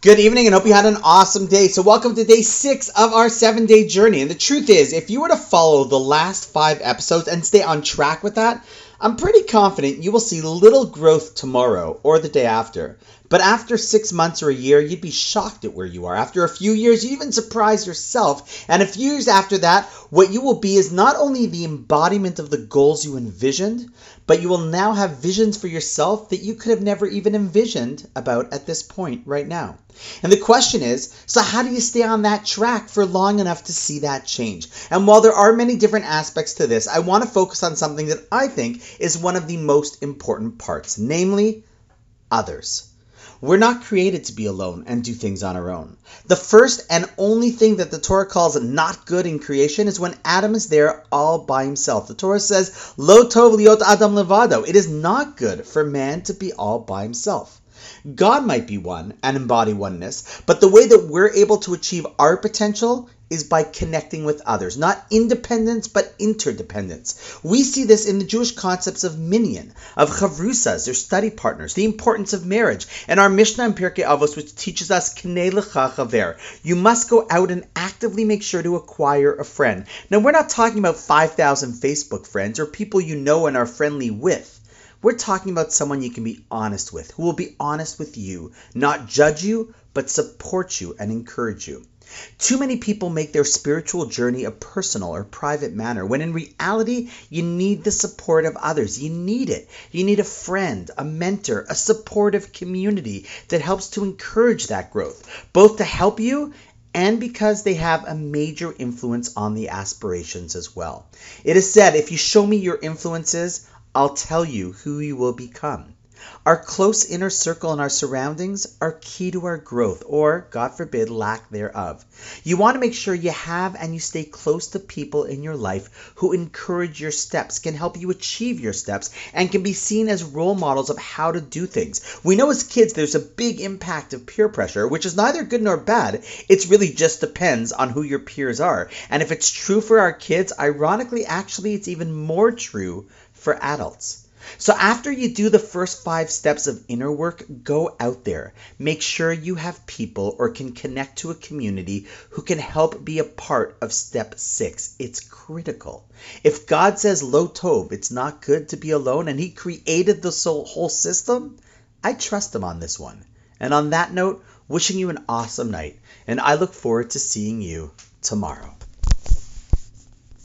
Good evening and hope you had an awesome day. So, welcome to day six of our seven day journey. And the truth is, if you were to follow the last five episodes and stay on track with that, I'm pretty confident you will see little growth tomorrow or the day after. But after six months or a year, you'd be shocked at where you are. After a few years, you even surprise yourself. And a few years after that, what you will be is not only the embodiment of the goals you envisioned, but you will now have visions for yourself that you could have never even envisioned about at this point right now. And the question is so, how do you stay on that track for long enough to see that change? And while there are many different aspects to this, I want to focus on something that I think is one of the most important parts, namely others. We're not created to be alone and do things on our own. The first and only thing that the Torah calls not good in creation is when Adam is there all by himself. The Torah says, Lo tov liot adam levado. It is not good for man to be all by himself. God might be one and embody oneness, but the way that we're able to achieve our potential is by connecting with others, not independence, but interdependence. We see this in the Jewish concepts of minyan, of chavrusas, their study partners, the importance of marriage, and our Mishnah in Pirkei Avos, which teaches us knei lecha. You must go out and actively make sure to acquire a friend. Now, we're not talking about 5,000 Facebook friends or people you know and are friendly with. We're talking about someone you can be honest with, who will be honest with you, not judge you, but support you and encourage you. Too many people make their spiritual journey a personal or private matter when in reality you need the support of others. You need it. You need a friend, a mentor, a supportive community that helps to encourage that growth, both to help you and because they have a major influence on the aspirations as well. It is said, if you show me your influences, I'll tell you who you will become. Our close inner circle and our surroundings are key to our growth, or, God forbid, lack thereof. You want to make sure you have and you stay close to people in your life who encourage your steps, can help you achieve your steps, and can be seen as role models of how to do things. We know as kids there's a big impact of peer pressure, which is neither good nor bad. It really just depends on who your peers are. And if it's true for our kids, ironically, actually, it's even more true for adults. So after you do the first five steps of inner work, go out there. Make sure you have people or can connect to a community who can help be a part of step six. It's critical. If God says lo tov, it's not good to be alone, and He created the whole system, I trust Him on this one. And on that note, wishing you an awesome night, and I look forward to seeing you tomorrow.